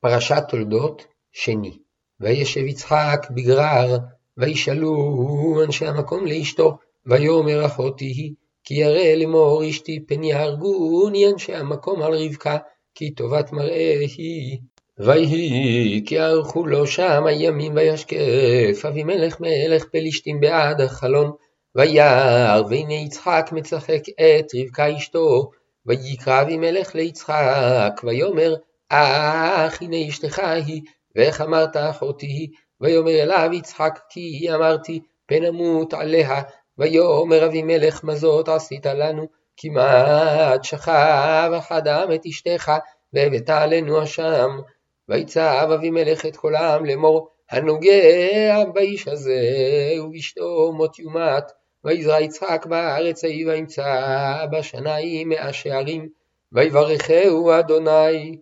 פרשת תולדות, שני. וישב יצחק בגרר, וישאלו אנשי המקום לאשתו, ויאמר אחותי היא, כי ירא לאמור אשתי פן יהרגוני אנשי המקום על רבקה, כי טובת מראה היא. ויהי כי ערכו לו שם הימים וישקף אבימלך מלך פלישתים בעד החלון, וירא והנה יצחק מצחק את רבקה אשתו, ויקרא אבימלך ליצחק, ויאמר אך הנה אשתך היא, ואיך אמרת אחותי היא, ויאמר אליו יצחק כי אמרתי פן אמות עליה, ויאמר אבימלך מה זאת עשית לנו, כמעט שכב אחד העם את אשתך, והבאת עלינו אשם. ויצב אבימלך את כל העם לאמור, הנוגע באיש הזה ובאשתו מות יומת. ויזרע יצחק בארץ ההיא וימצא בשנה ההיא מאה שערים, ויברכהו אדוני.